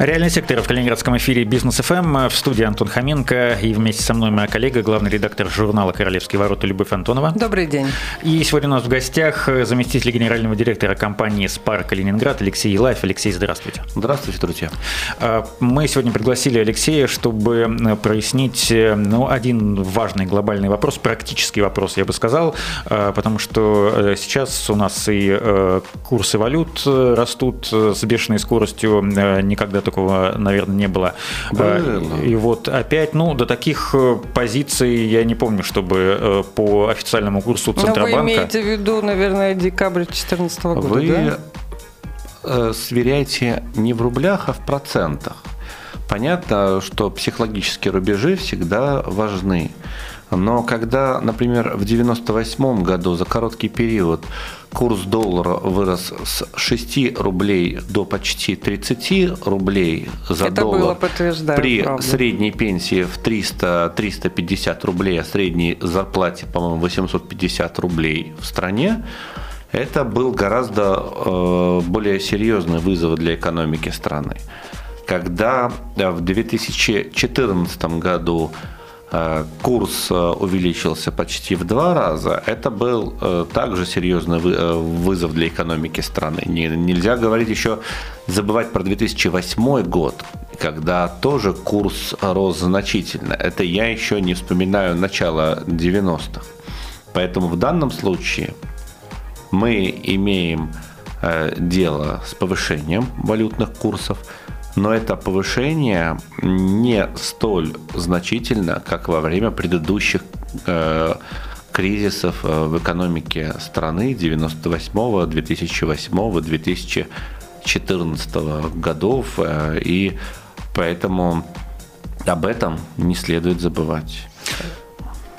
Реальный сектор в Калининградском эфире Бизнес ФМ. В студии Антон Хоменко. И вместе со мной моя коллега, главный редактор журнала «Королевские ворота» Любовь Антонова. Добрый день. И сегодня у нас в гостях заместитель генерального директора компании «Спар Калининград» Алексей Елаев. Алексей, здравствуйте. Здравствуйте, друзья. А, мы сегодня пригласили Алексея, чтобы прояснить ну, один важный глобальный вопрос, практический вопрос, я бы сказал, а, потому что э, сейчас у нас и э, курсы валют э, растут с бешеной скоростью, никогда такого, наверное, не было. Было. И вот опять, ну, до таких э, позиций я не помню, чтобы э, по официальному курсу Центробанка... Но вы имеете в виду, наверное, декабрь 2014 года, Вы да? Э, сверяете не в рублях, а в процентах. Понятно, что психологические рубежи всегда важны. Но когда, например, в 1998 году за короткий период курс доллара вырос с 6 рублей до почти 30 рублей за Это доллар было, при правда. средней пенсии в 300-350 рублей, а средней зарплате, по-моему, 850 рублей в стране, это был гораздо э, более серьезный вызов для экономики страны. Когда э, в 2014 году курс э, увеличился почти в два раза, это был э, также серьезный вы- э, вызов для экономики страны. Не- Нельзя говорить еще, забывать про 2008 год, когда тоже курс рос значительно. Это я еще не вспоминаю начало 90-х. Поэтому в данном случае мы имеем э, дело с повышением валютных курсов, но это повышение не столь значительно, как во время предыдущих э, кризисов э, в экономике страны 98, 2008, 2014 годов. э, И поэтому об этом не следует забывать.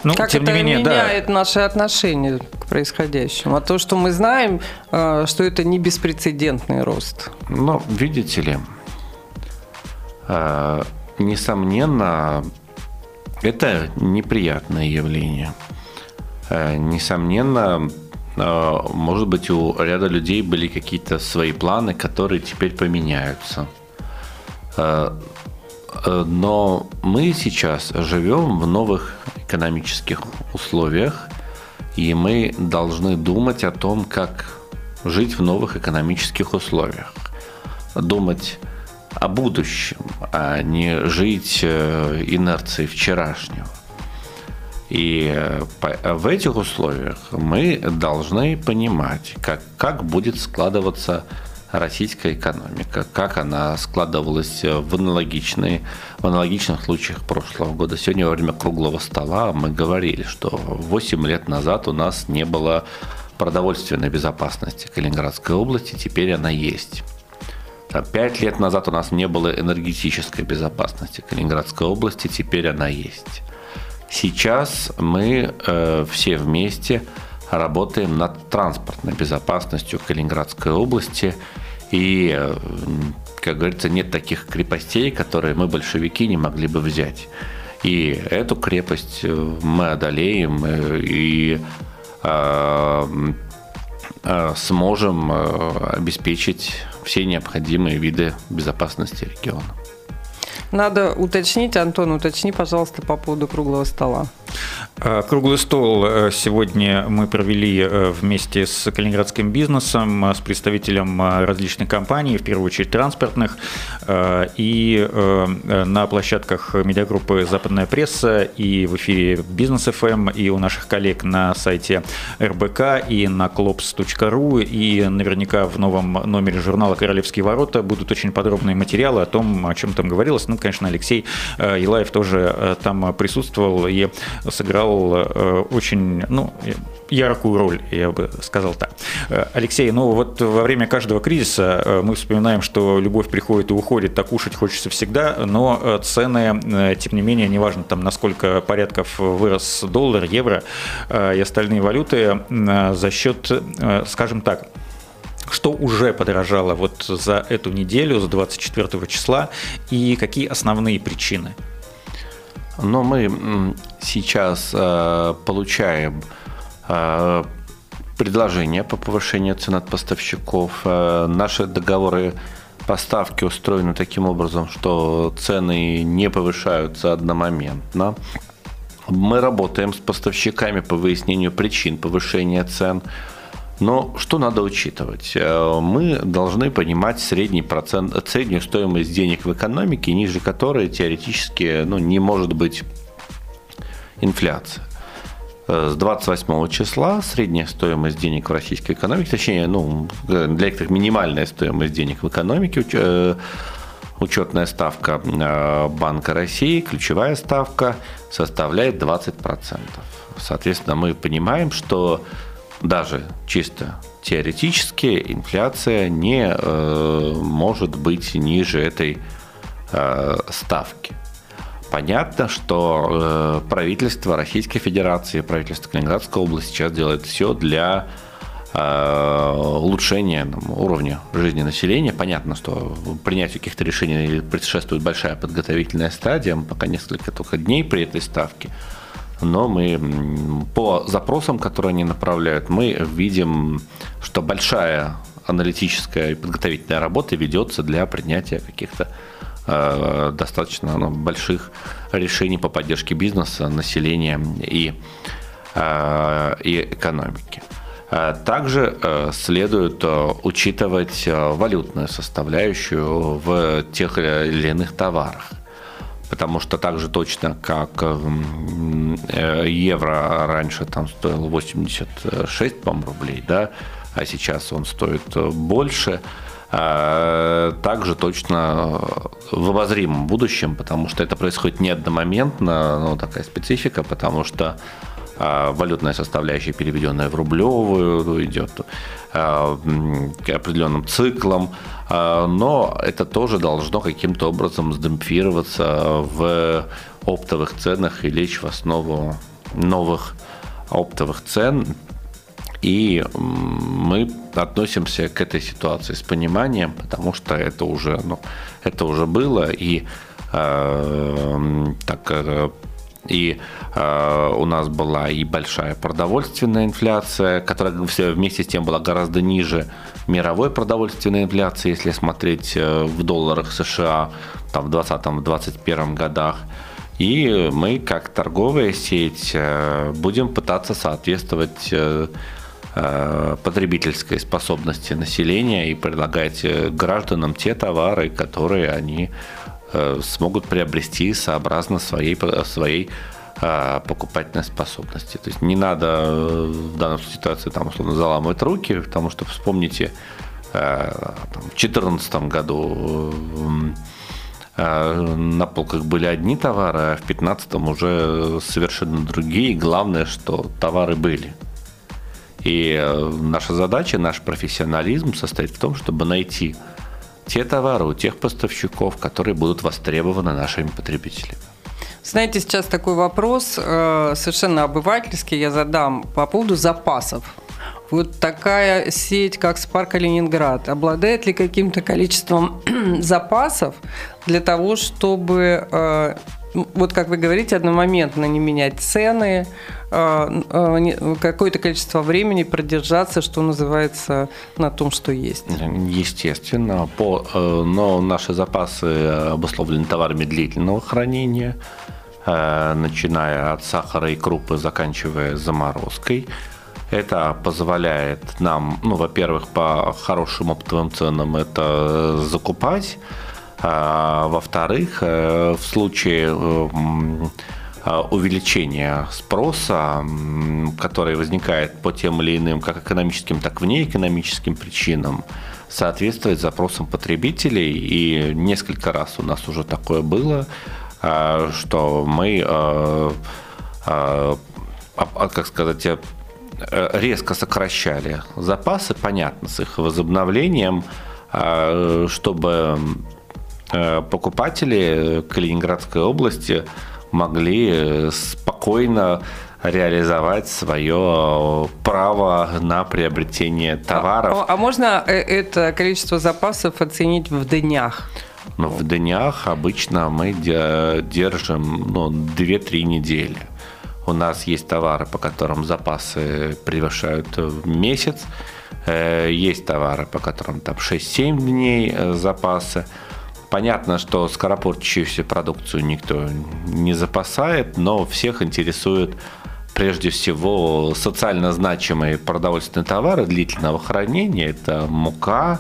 Ну, как тем это не менее, да. меняет наши отношения к происходящему? А то, что мы знаем, э, что это не беспрецедентный рост. Но, видите ли, несомненно, это неприятное явление. Э, Несомненно, э, может быть, у ряда людей были какие-то свои планы, которые теперь поменяются. Э, э, Но мы сейчас живем в новых экономических условиях, и мы должны думать о том, как жить в новых экономических условиях. Думать о будущем, а не жить э, инерцией вчерашнего. И э, в этих условиях мы должны понимать, как, как будет складываться российская экономика, как она складывалась в, аналогичные, в аналогичных случаях прошлого года. Сегодня во время круглого стола мы говорили, что 8 лет назад у нас не было продовольственной безопасности Калининградской области, теперь она есть. А Пять лет назад у нас не было энергетической безопасности Калининградской области, теперь она есть. Сейчас мы э, все вместе работаем над транспортной безопасностью Калининградской области. И, э, как говорится, нет таких крепостей, которые мы, большевики, не могли бы взять. И эту крепость э, мы одолеем э, и э, э, сможем обеспечить все необходимые виды безопасности региона. Надо уточнить, Антон, уточни, пожалуйста, по поводу круглого стола. Э, Круглый стол э, сегодня мы провели э, вместе с калининградским бизнесом, с представителем различных компаний, в первую очередь транспортных, и на площадках медиагруппы «Западная пресса» и в эфире «Бизнес ФМ», и у наших коллег на сайте РБК, и на klops.ru, и наверняка в новом номере журнала «Королевские ворота» будут очень подробные материалы о том, о чем там говорилось. Ну, конечно, Алексей э, Елаев тоже э, там присутствовал и сыграл э, очень ну, яркую роль, я бы сказал так. Э, Алексей, ну вот во время каждого кризиса э, мы вспоминаем, что любовь приходит и уходит, так кушать хочется всегда, но э, цены, э, тем не менее, неважно там на сколько порядков вырос доллар, евро э, и остальные валюты, э, за счет, э, скажем так, что уже подорожало вот за эту неделю, с 24 числа, и какие основные причины? Но мы сейчас э, получаем э, предложения по повышению цен от поставщиков. Э, наши договоры поставки устроены таким образом, что цены не повышаются одномоментно. Мы работаем с поставщиками по выяснению причин повышения цен. Но что надо учитывать? Э, мы должны понимать средний процент, среднюю стоимость денег в экономике, ниже которой теоретически ну, не может быть инфляция. Э, с 28 числа средняя стоимость денег в российской экономике, точнее, ну, для некоторых минимальная стоимость денег в экономике, э, учетная ставка Банка России, ключевая ставка составляет 20%. Соответственно, мы понимаем, что даже чисто теоретически инфляция не э, может быть ниже этой э, ставки. Понятно, что э, правительство Российской Федерации, правительство Калининградской области сейчас делает все для э, улучшения там, уровня жизни населения. Понятно, что принятию каких-то решений предшествует большая подготовительная стадия, пока несколько только дней при этой ставке но мы по запросам, которые они направляют, мы видим, что большая аналитическая и подготовительная работа ведется для принятия каких-то э, достаточно ну, больших решений по поддержке бизнеса, населения и, э, и экономики. Э, также э, следует э, учитывать валютную составляющую в тех или иных товарах потому что так же точно, как э, евро раньше там стоил 86, по рублей, да, а сейчас он стоит больше, а, также точно в обозримом будущем, потому что это происходит не одномоментно, ну, такая специфика, потому что валютная составляющая, переведенная в рублевую, идет определенным циклам, а, но это тоже должно каким-то образом сдемпфироваться в оптовых ценах и лечь в основу новых оптовых цен. И мы относимся к этой ситуации с пониманием, потому что это уже, ну, это уже было, и э, так э, и э, у нас была и большая продовольственная инфляция, которая все вместе с тем была гораздо ниже мировой продовольственной инфляции, если смотреть э, в долларах США там, в 2020-2021 годах. И мы, как торговая сеть, э, будем пытаться соответствовать э, потребительской способности населения и предлагать гражданам те товары, которые они смогут приобрести сообразно своей, своей покупательной способности. То есть не надо э, в данной ситуации там условно заламывать руки, потому что вспомните, э, в 2014 году э, на полках были одни товары, а в 2015 уже совершенно другие. Главное, что товары были. И наша задача, наш профессионализм состоит в том, чтобы найти те товары у тех поставщиков, которые будут востребованы нашими потребителями. Знаете, сейчас такой вопрос э, совершенно обывательский я задам по поводу запасов. Вот такая сеть, как Спарк Ленинград, обладает ли каким-то количеством запасов для того, чтобы, э, вот как вы говорите, одномоментно не менять цены, э, какое-то количество времени продержаться, что называется, на том, что есть? Естественно, по, но наши запасы обусловлены товарами длительного хранения – Э, начиная от сахара и крупы, заканчивая заморозкой. Это позволяет нам, ну, во-первых, по хорошим оптовым ценам это закупать, а, во-вторых, э, в случае э, увеличения спроса, который возникает по тем или иным, как экономическим, так и внеэкономическим причинам, соответствовать запросам потребителей. И несколько раз у нас уже такое было, Э, что мы, э, э, как сказать, резко сокращали запасы, понятно, с их возобновлением, чтобы покупатели Калининградской области могли спокойно реализовать свое право на приобретение товаров. А, а можно э, это количество запасов оценить в днях? Ну, в днях обычно мы держим ну, 2-3 недели. У нас есть товары, по которым запасы превышают месяц. Э, есть товары, по которым там 6-7 дней э, запасы. Понятно, что скоропортящуюся продукцию никто не запасает, но всех интересует прежде всего социально значимые продовольственные товары длительного хранения. Это мука,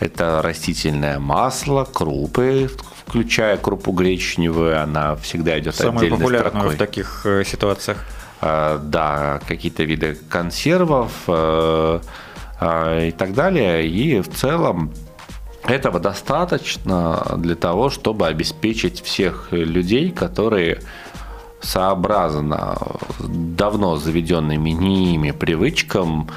это растительное масло, крупы, включая крупу гречневую, она всегда идет Самая отдельной популярная строкой. в таких э, ситуациях. А, да, какие-то виды консервов э, а, и так далее. И в целом этого достаточно для того, чтобы обеспечить всех людей, которые сообразно давно заведенными ними привычкам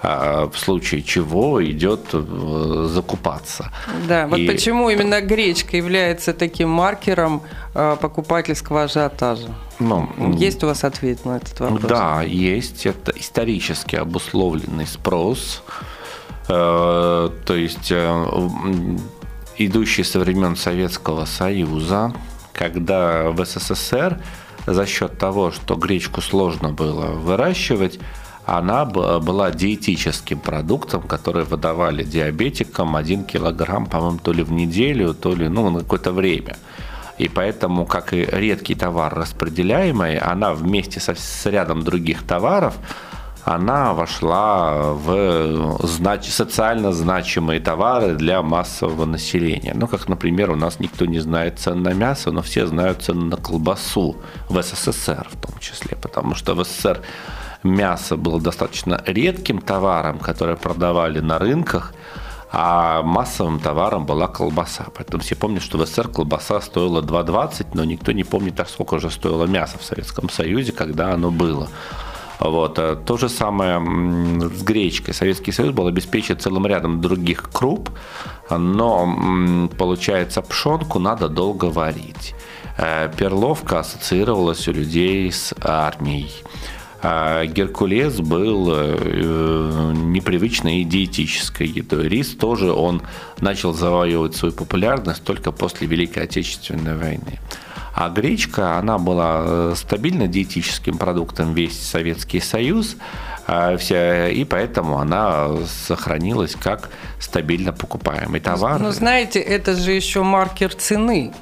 а, в случае чего идет э, закупаться. Да, вот И- почему именно гречка является таким маркером э, покупательского ажиотажа. Ну, Есть у вас ответ на этот вопрос? Да, есть. Это исторически обусловленный спрос. То есть э, м, идущий со времен Советского Союза, когда в СССР за счет того, что гречку сложно было выращивать, она была диетическим продуктом, который выдавали диабетикам 1 килограмм, по-моему, то ли в неделю, то ли ну, на какое-то время. И поэтому, как и редкий товар распределяемый, она вместе со, с рядом других товаров, она вошла в знач, социально значимые товары для массового населения. Ну, как, например, у нас никто не знает цен на мясо, но все знают цены на колбасу в СССР в том числе, потому что в СССР мясо было достаточно редким товаром, который продавали на рынках, а массовым товаром была колбаса. Поэтому все помнят, что в СССР колбаса стоила 2,20, но никто не помнит, так сколько же стоило мясо в Советском Союзе, когда оно было. Вот. а То же самое с гречкой. Советский Союз был обеспечен целым рядом других круп, но, получается, пшенку надо долго варить. Э, Перловка ассоциировалась у людей с армией. А Геркулес был э, непривычной и диетической едой. Рис тоже он начал завоевывать свою популярность только после Великой Отечественной войны. А гречка, она была э, стабильно диетическим продуктом весь Советский Союз, а вся- и поэтому она сохранилась как стабильно покупаемый товар. Ну, знаете, это же еще маркер цены.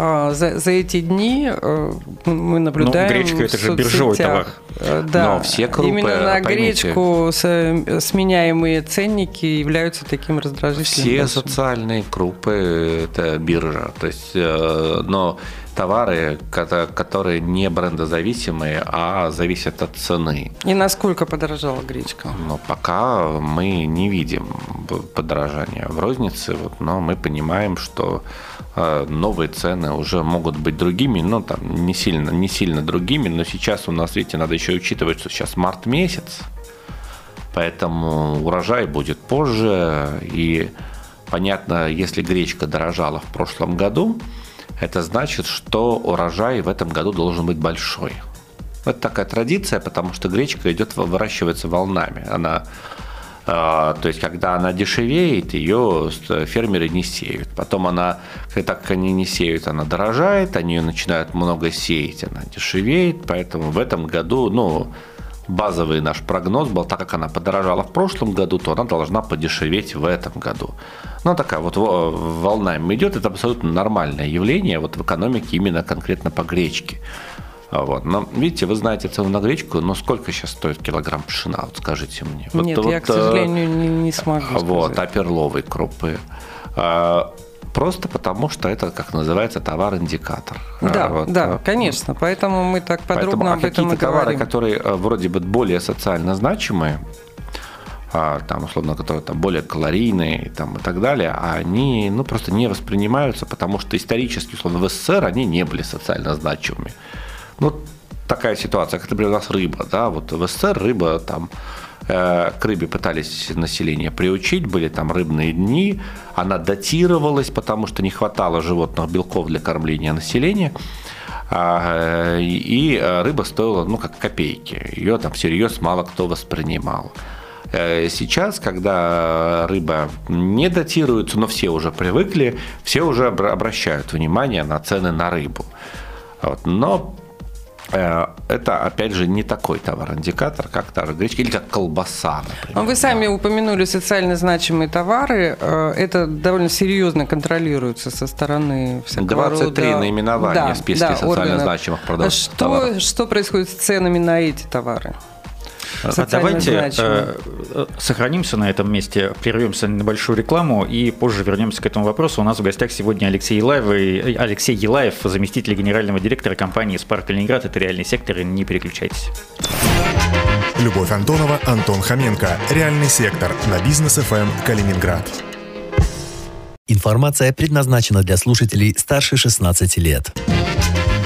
А, За, за эти дни э, мы наблюдаем Ну, гречка – это же биржевой товар. э, Да, Но все крупы, именно на поймите- гречку сменяемые ценники являются таким раздражителем. Все большим. социальные группы – это биржа. То есть, э, но товары, кото- которые не брендозависимые, а зависят от цены. И насколько подорожала гречка? Но пока мы не видим подорожания в рознице, вот, но мы понимаем, что э, новые цены уже могут быть другими, но там не сильно, не сильно другими, но сейчас у нас, видите, надо еще учитывать, что сейчас март месяц, поэтому урожай будет позже, и понятно, если гречка дорожала в прошлом году, это значит, что урожай в этом году должен быть большой. Это такая традиция, потому что гречка идет, выращивается волнами. Она, э, то есть, когда она дешевеет, ее фермеры не сеют. Потом она, так как они не сеют, она дорожает, они ее начинают много сеять, она дешевеет. Поэтому в этом году, ну, базовый наш прогноз был, так как она подорожала в прошлом году, то она должна подешеветь в этом году. Ну, такая вот во- волнами идет, это абсолютно нормальное явление вот в экономике именно конкретно по гречке. Вот. Но видите, вы знаете цену на гречку, но сколько сейчас стоит килограмм пшена? Вот скажите мне. Вот- Нет, вот, я, к э, сожалению, не, не смогу Вот, сказать. а перловой крупы. Просто потому, что это, как называется, товар-индикатор. Да, А, вот, да, а, конечно. Поэтому мы так подробно Поэтому, а об этом и какие-то товары, говорим. которые э, вроде бы более социально значимые, а, там, условно, которые там более калорийные там, и так далее, они ну, просто не воспринимаются, потому что исторически, условно, в СССР они не были социально значимыми. Ну, такая ситуация, как, например, у нас рыба, да, вот в СССР рыба там э, к рыбе пытались население приучить, были там рыбные дни, она датировалась, потому что не хватало животных белков для кормления населения. А, и рыба стоила, ну, как копейки. Ее там всерьез мало кто воспринимал. Э, сейчас, когда рыба не датируется, но все уже привыкли, все уже обращают внимание на цены на рыбу. Вот. Но э, это, опять же, не такой товар-индикатор, как та же гречка или как колбаса, например. Вы сами упомянули социально значимые товары. Э, это довольно серьезно контролируется со стороны всякого 23 рода... наименования да, в списке да, социально органов. значимых продуктов. Что, что происходит с ценами на эти товары? А давайте э, э, сохранимся на этом месте, прервемся на небольшую рекламу и позже вернемся к этому вопросу. У нас в гостях сегодня Алексей Елаев, и, э, Алексей Елаев заместитель генерального директора компании «Спарк Калининград». Это реальный сектор, и не переключайтесь. Любовь Антонова, Антон Хоменко. Реальный сектор на бизнес ФМ Калининград. Информация предназначена для слушателей старше 16 лет.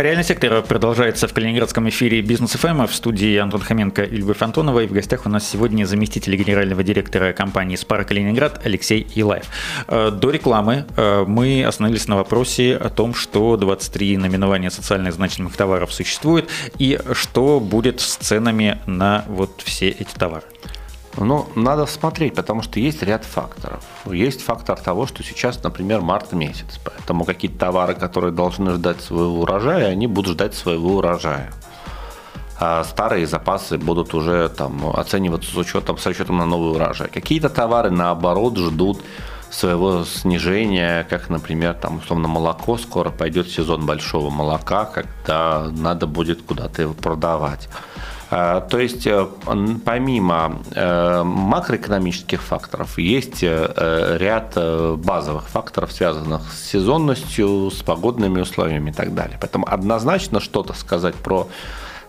Реальный сектор продолжается в калининградском эфире Бизнес ФМ в студии Антон Хоменко и Любовь Антонова. И в гостях у нас сегодня заместитель генерального директора компании «Спара Калининград» Алексей Елаев. Э, до рекламы э, мы остановились на вопросе о том, что 23 наименования социально значимых товаров существует и что будет с ценами на вот все эти товары. Ну, надо смотреть, потому что есть ряд факторов. Есть фактор того, что сейчас, например, март месяц, поэтому какие-то товары, которые должны ждать своего урожая, они будут ждать своего урожая. А старые запасы будут уже там оцениваться с учетом, с расчетом на новый урожай. Какие-то товары, наоборот, ждут своего снижения, как, например, там, условно, молоко, скоро пойдет сезон большого молока, когда надо будет куда-то его продавать. А, то есть э, помимо э, макроэкономических факторов есть э, ряд базовых факторов, связанных с сезонностью, с погодными условиями и так далее. Поэтому однозначно что-то сказать про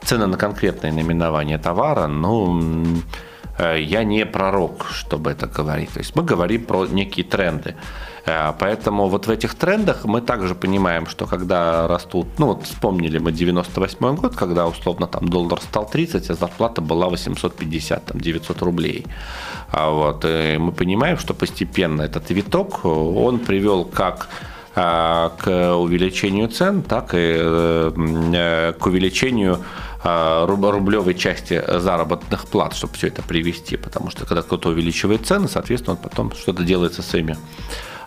цены на конкретное наименование товара, ну, я не пророк, чтобы это говорить. То есть мы говорим про некие тренды. Э, поэтому вот в этих трендах мы также понимаем, что когда растут, ну вот вспомнили мы 98 год, когда условно там доллар стал 30, а зарплата была 850, там 900 рублей. А вот, и мы понимаем, что постепенно этот виток, он привел как э, к увеличению цен, так и э, к увеличению рублевой части заработных плат, чтобы все это привести, потому что когда кто-то увеличивает цены, соответственно, он потом что-то делает со своими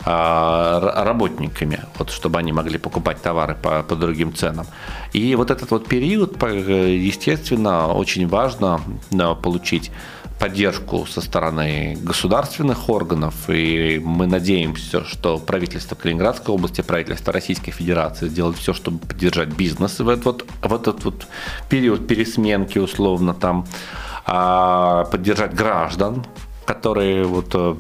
а, работниками, вот, чтобы они могли покупать товары по, по другим ценам. И вот этот вот период, естественно, очень важно получить поддержку со стороны государственных органов, и мы надеемся, что правительство Калининградской области, правительство Российской Федерации сделает все, чтобы поддержать бизнес в этот вот, в этот вот период пересменки, условно, там, а поддержать граждан, которые вот э,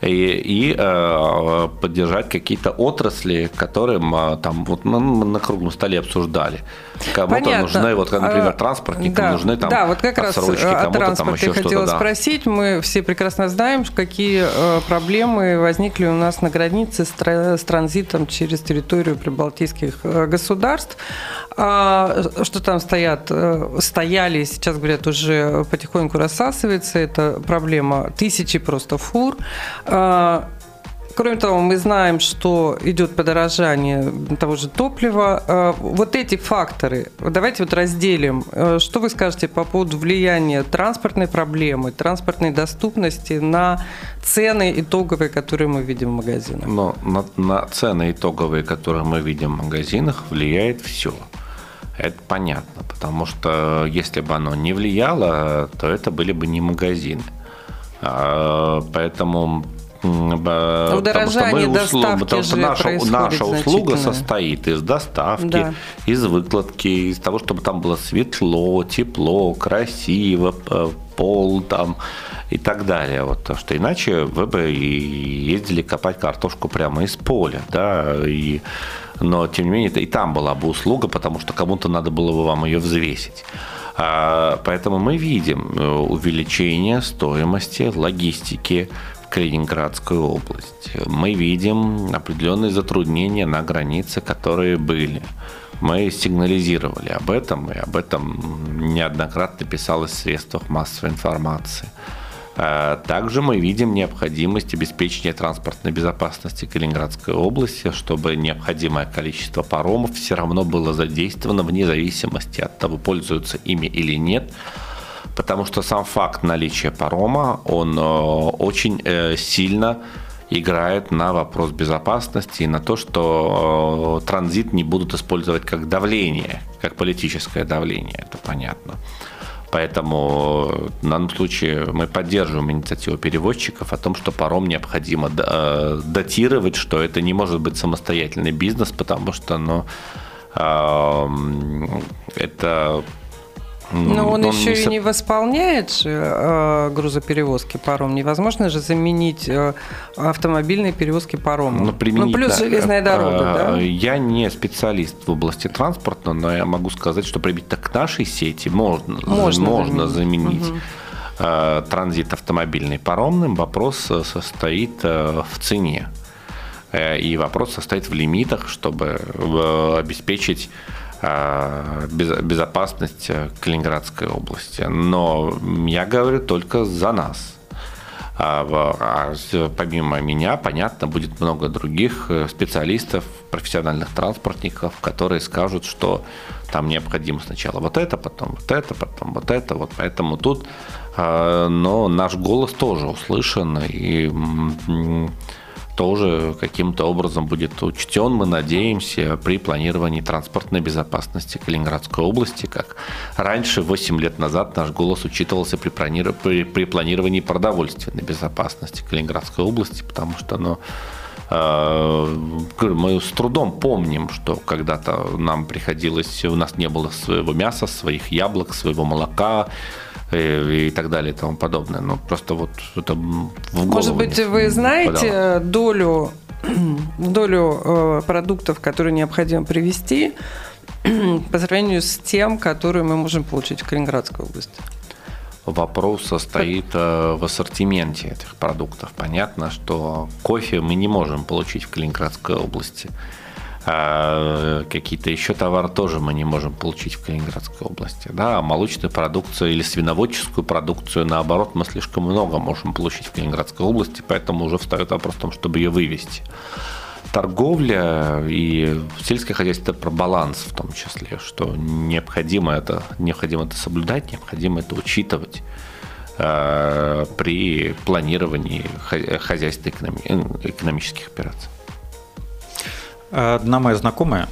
и, и э, поддержать какие-то отрасли, которым э, там вот мы на круглом столе обсуждали. Кому-то нужны, вот, например, транспортникам да, нужны там Да, вот как раз о транспорте я хотела да. спросить. Мы все прекрасно знаем, какие э, проблемы возникли у нас на границе с, транзитом через территорию прибалтийских э, государств. А, что там стоят, стояли, сейчас говорят, уже потихоньку рассасывается. Это проблема тысячи просто фур. А, кроме того, мы знаем, что идет подорожание того же топлива. А, вот эти факторы, давайте вот разделим. А, что вы скажете по поводу влияния транспортной проблемы, транспортной доступности на цены итоговые, которые мы видим в магазинах? Но на, на цены итоговые, которые мы видим в магазинах, влияет все. Это понятно, потому что если бы оно не влияло, то это были бы не магазины. Поэтому Удорожание потому что, мы услуг, потому что наша, наша услуга состоит из доставки, да. из выкладки, из того, чтобы там было светло, тепло, красиво, пол там и так далее. Вот, потому что иначе вы бы и ездили копать картошку прямо из поля, да, и но тем не менее и там была бы услуга, потому что кому-то надо было бы вам ее взвесить. А, поэтому мы видим э, увеличение стоимости логистики в Калининградскую область. Мы видим определенные затруднения на границе, которые были. Мы сигнализировали об этом, и об этом неоднократно писалось в средствах массовой информации. Э, также мы видим необходимость обеспечения транспортной безопасности Калининградской области, чтобы необходимое количество паромов все равно было задействовано вне зависимости от того, пользуются ими или нет. Потому что сам факт наличия парома, он э, очень э, сильно играет на вопрос безопасности и на то, что транзит не будут использовать как давление, как политическое давление, это понятно. Поэтому в данном случае мы поддерживаем инициативу перевозчиков о том, что паром необходимо э, датировать, что это не может быть самостоятельный бизнес, потому что ну, это но он, он еще не... и не восполняет же э, грузоперевозки паром. Невозможно же заменить э, автомобильные перевозки паромом. Ну, ну плюс железная дорога, э, да? Я не специалист в области транспорта, но я могу сказать, что применить к нашей сети можно, можно, можно заменить. заменить. Угу. Транзит автомобильный паромным. Вопрос э, состоит в цене. И вопрос состоит в лимитах, чтобы обеспечить безопасность Калининградской области. Но я говорю только за нас. А, а помимо меня, понятно, будет много других э, специалистов, профессиональных транспортников, которые скажут, что там необходимо сначала вот это, потом вот это, потом вот это, вот поэтому тут, э, но наш голос тоже услышан, и тоже каким-то образом будет учтен, мы надеемся, при планировании транспортной безопасности Калининградской области, как раньше, 8 лет назад, наш голос учитывался при, при, при планировании продовольственной безопасности Калининградской области, потому что ну, э, мы с трудом помним, что когда-то нам приходилось, у нас не было своего мяса, своих яблок, своего молока, и, и так далее и тому подобное. Но просто вот это в Может быть, вы знаете подало. долю, долю э, продуктов, которые необходимо привезти по сравнению с тем, которые мы можем получить в Калининградской области? Вопрос состоит э, в ассортименте этих продуктов. Понятно, что кофе мы не можем получить в Калининградской области. А какие-то еще товары тоже мы не можем получить в Калининградской области. Да, а молочную продукцию или свиноводческую продукцию, наоборот, мы слишком много можем получить в Калининградской области, поэтому уже встает вопрос о том, чтобы ее вывести. Торговля и сельское хозяйство – это про баланс в том числе, что необходимо это, необходимо это соблюдать, необходимо это учитывать э, при планировании хозяйства экономических операций. Одна моя знакомая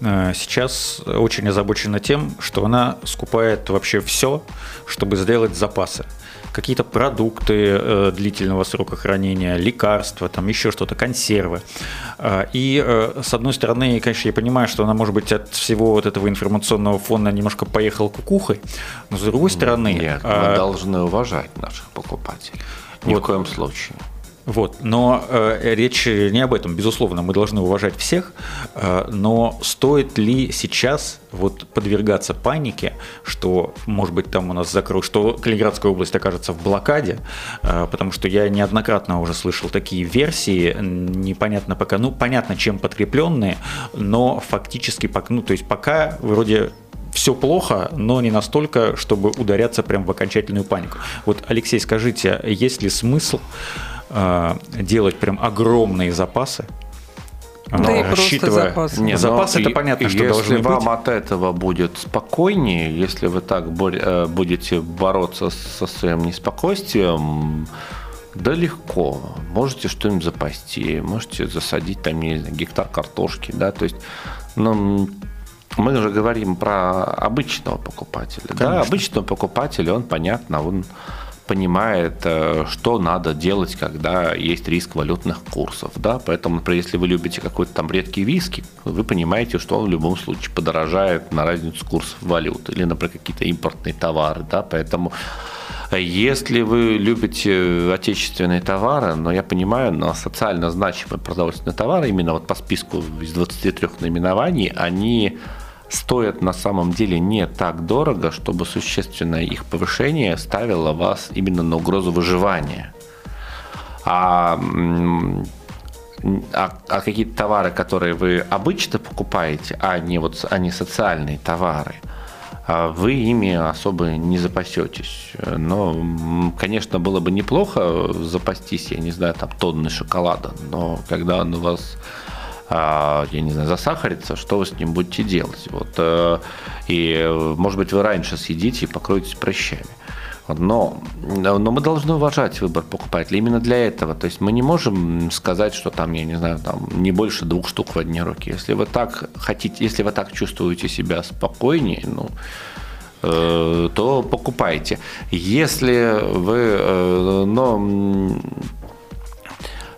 э, сейчас очень озабочена тем, что она скупает вообще все, чтобы сделать запасы. Какие-то продукты э, длительного срока хранения, лекарства, там еще что-то, консервы. Э, и с одной стороны, конечно, я понимаю, что она, может быть, от всего вот этого информационного фона немножко поехала кукухой, но с другой стороны... Нет, мы должны уважать наших покупателей. Ни вот, в коем случае. Вот. Но э, речь не об этом. Безусловно, мы должны уважать всех. Э, но стоит ли сейчас вот подвергаться панике, что, может быть, там у нас закроют, что Калининградская область окажется в блокаде, э, потому что я неоднократно уже слышал такие версии, непонятно пока, ну, понятно, чем подкрепленные, но фактически, ну, то есть пока вроде все плохо, но не настолько, чтобы ударяться прям в окончательную панику. Вот, Алексей, скажите, есть ли смысл делать прям огромные запасы, да и рассчитывая... запасы. Нет, запас это понятно, что если вам быть. от этого будет спокойнее, если вы так э, будете бороться со своим неспокойствием, да легко. Можете что-нибудь запасти, можете засадить там, не знаю, гектар картошки, да, то есть, ну, мы же говорим про обычного покупателя. Конечно. Да, обычного покупателя, он, понятно, он понимает, э, что надо делать, когда есть риск валютных курсов. Да? Поэтому, например, если вы любите какой-то там редкий виски, вы понимаете, что он в любом случае подорожает на разницу курсов валют или, например, какие-то импортные товары. Да? Поэтому если вы любите отечественные товары, но я понимаю, но социально значимые продовольственные товары, именно вот по списку из 23 наименований, они стоят на самом деле не так дорого, чтобы существенное их повышение ставило вас именно на угрозу выживания. А а, а какие-то товары, которые вы обычно покупаете, а не вот а не социальные товары, а вы ими особо не запасетесь. Но, конечно, было бы неплохо запастись, я не знаю, там тонны шоколада, но когда он у вас я не знаю, засахарится, что вы с ним будете делать? Вот, э, и, может быть, вы раньше съедите и покроетесь прыщами. Но, но мы должны уважать выбор покупателя именно для этого. То есть мы не можем сказать, что там, я не знаю, там не больше двух штук в одни руки. Если вы так хотите, если вы так чувствуете себя спокойнее, ну, э, то покупайте. Если вы, э, но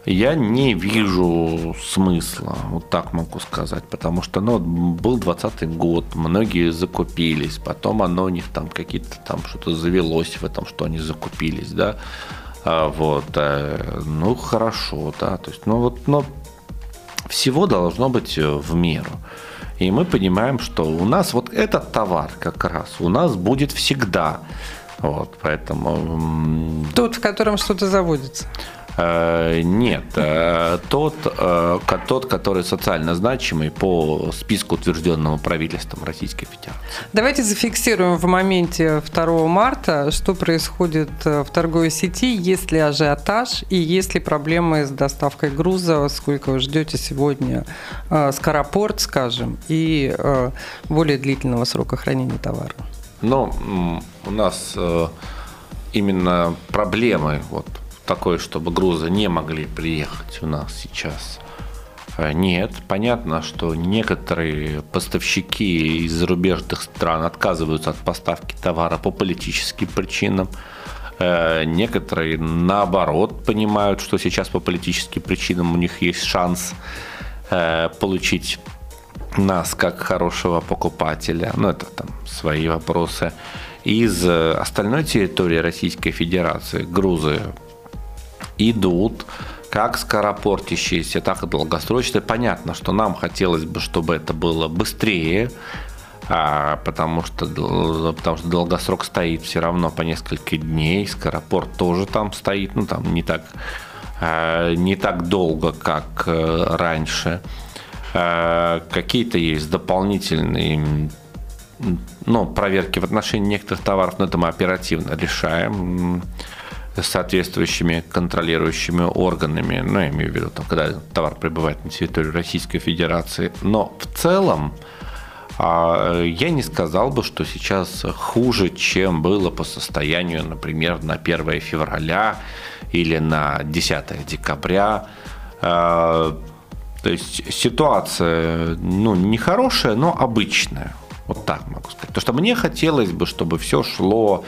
я не вижу смысла, вот так могу сказать, потому что ну, был 20 год, многие закупились, потом оно у них там какие-то там что-то завелось в этом, что они закупились, да, а, вот, э, ну хорошо, да, то есть, ну вот, но всего должно быть э, в меру. И мы понимаем, что у нас вот этот товар как раз у нас будет всегда. Вот, поэтому... Тот, в котором что-то заводится. Э, нет, э, тот, э, тот, который социально значимый по списку, утвержденному правительством Российской Федерации. Давайте зафиксируем в моменте 2 марта, что происходит в торговой сети, есть ли ажиотаж и есть ли проблемы с доставкой груза, сколько вы ждете сегодня скоропорт, скажем, и более длительного срока хранения товара. Ну, у нас именно проблемы вот такой, чтобы грузы не могли приехать у нас сейчас. Э, нет, понятно, что некоторые поставщики из зарубежных стран отказываются от поставки товара по политическим причинам. Э, некоторые, наоборот, понимают, что сейчас по политическим причинам у них есть шанс э, получить нас как хорошего покупателя. Ну, это там свои вопросы. Из остальной территории Российской Федерации грузы идут как скоропортящиеся, так и долгосрочные. Понятно, что нам хотелось бы, чтобы это было быстрее, а, потому, что, потому что долгосрок стоит все равно по несколько дней, скоропорт тоже там стоит, ну там не так, а, не так долго, как э, раньше. А, какие-то есть дополнительные ну, проверки в отношении некоторых товаров, но это мы оперативно решаем соответствующими контролирующими органами, ну, я имею в виду, там, когда товар прибывает на территорию Российской Федерации. Но в целом а, я не сказал бы, что сейчас хуже, чем было по состоянию, например, на 1 февраля или на 10 декабря. А, то есть ситуация ну, не хорошая, но обычная. Вот так могу сказать. То, что мне хотелось бы, чтобы все шло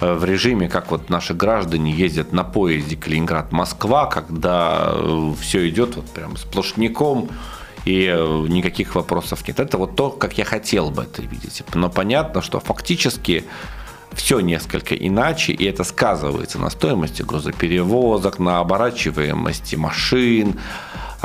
в режиме, как вот наши граждане ездят на поезде Калининград-Москва, когда э, все идет вот прям сплошняком, и э, никаких вопросов нет. Это вот то, как я хотел бы это видеть. Но понятно, что фактически все несколько иначе, и это сказывается на стоимости грузоперевозок, на оборачиваемости машин,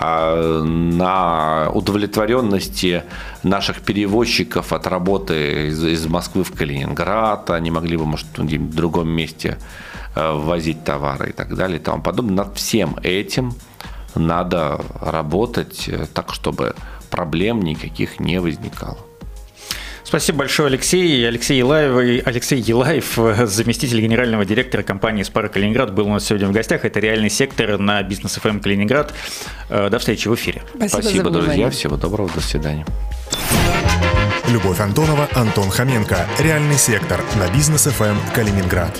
на удовлетворенности наших перевозчиков от работы из, из Москвы в Калининград. Они могли бы, может, в другом месте э, возить товары и так далее и тому подобное. Над всем этим надо работать э, так, чтобы проблем никаких не возникало. Спасибо большое, Алексей. Алексей Елаев, Алексей Елаев, заместитель генерального директора компании «Спара Калининград», был у нас сегодня в гостях. Это реальный сектор на бизнес ФМ Калининград. Э, до встречи в эфире. Спасибо, Спасибо друзья. Всего доброго. До свидания. Любовь Антонова, Антон Хоменко. Реальный сектор на бизнес ФМ Калининград.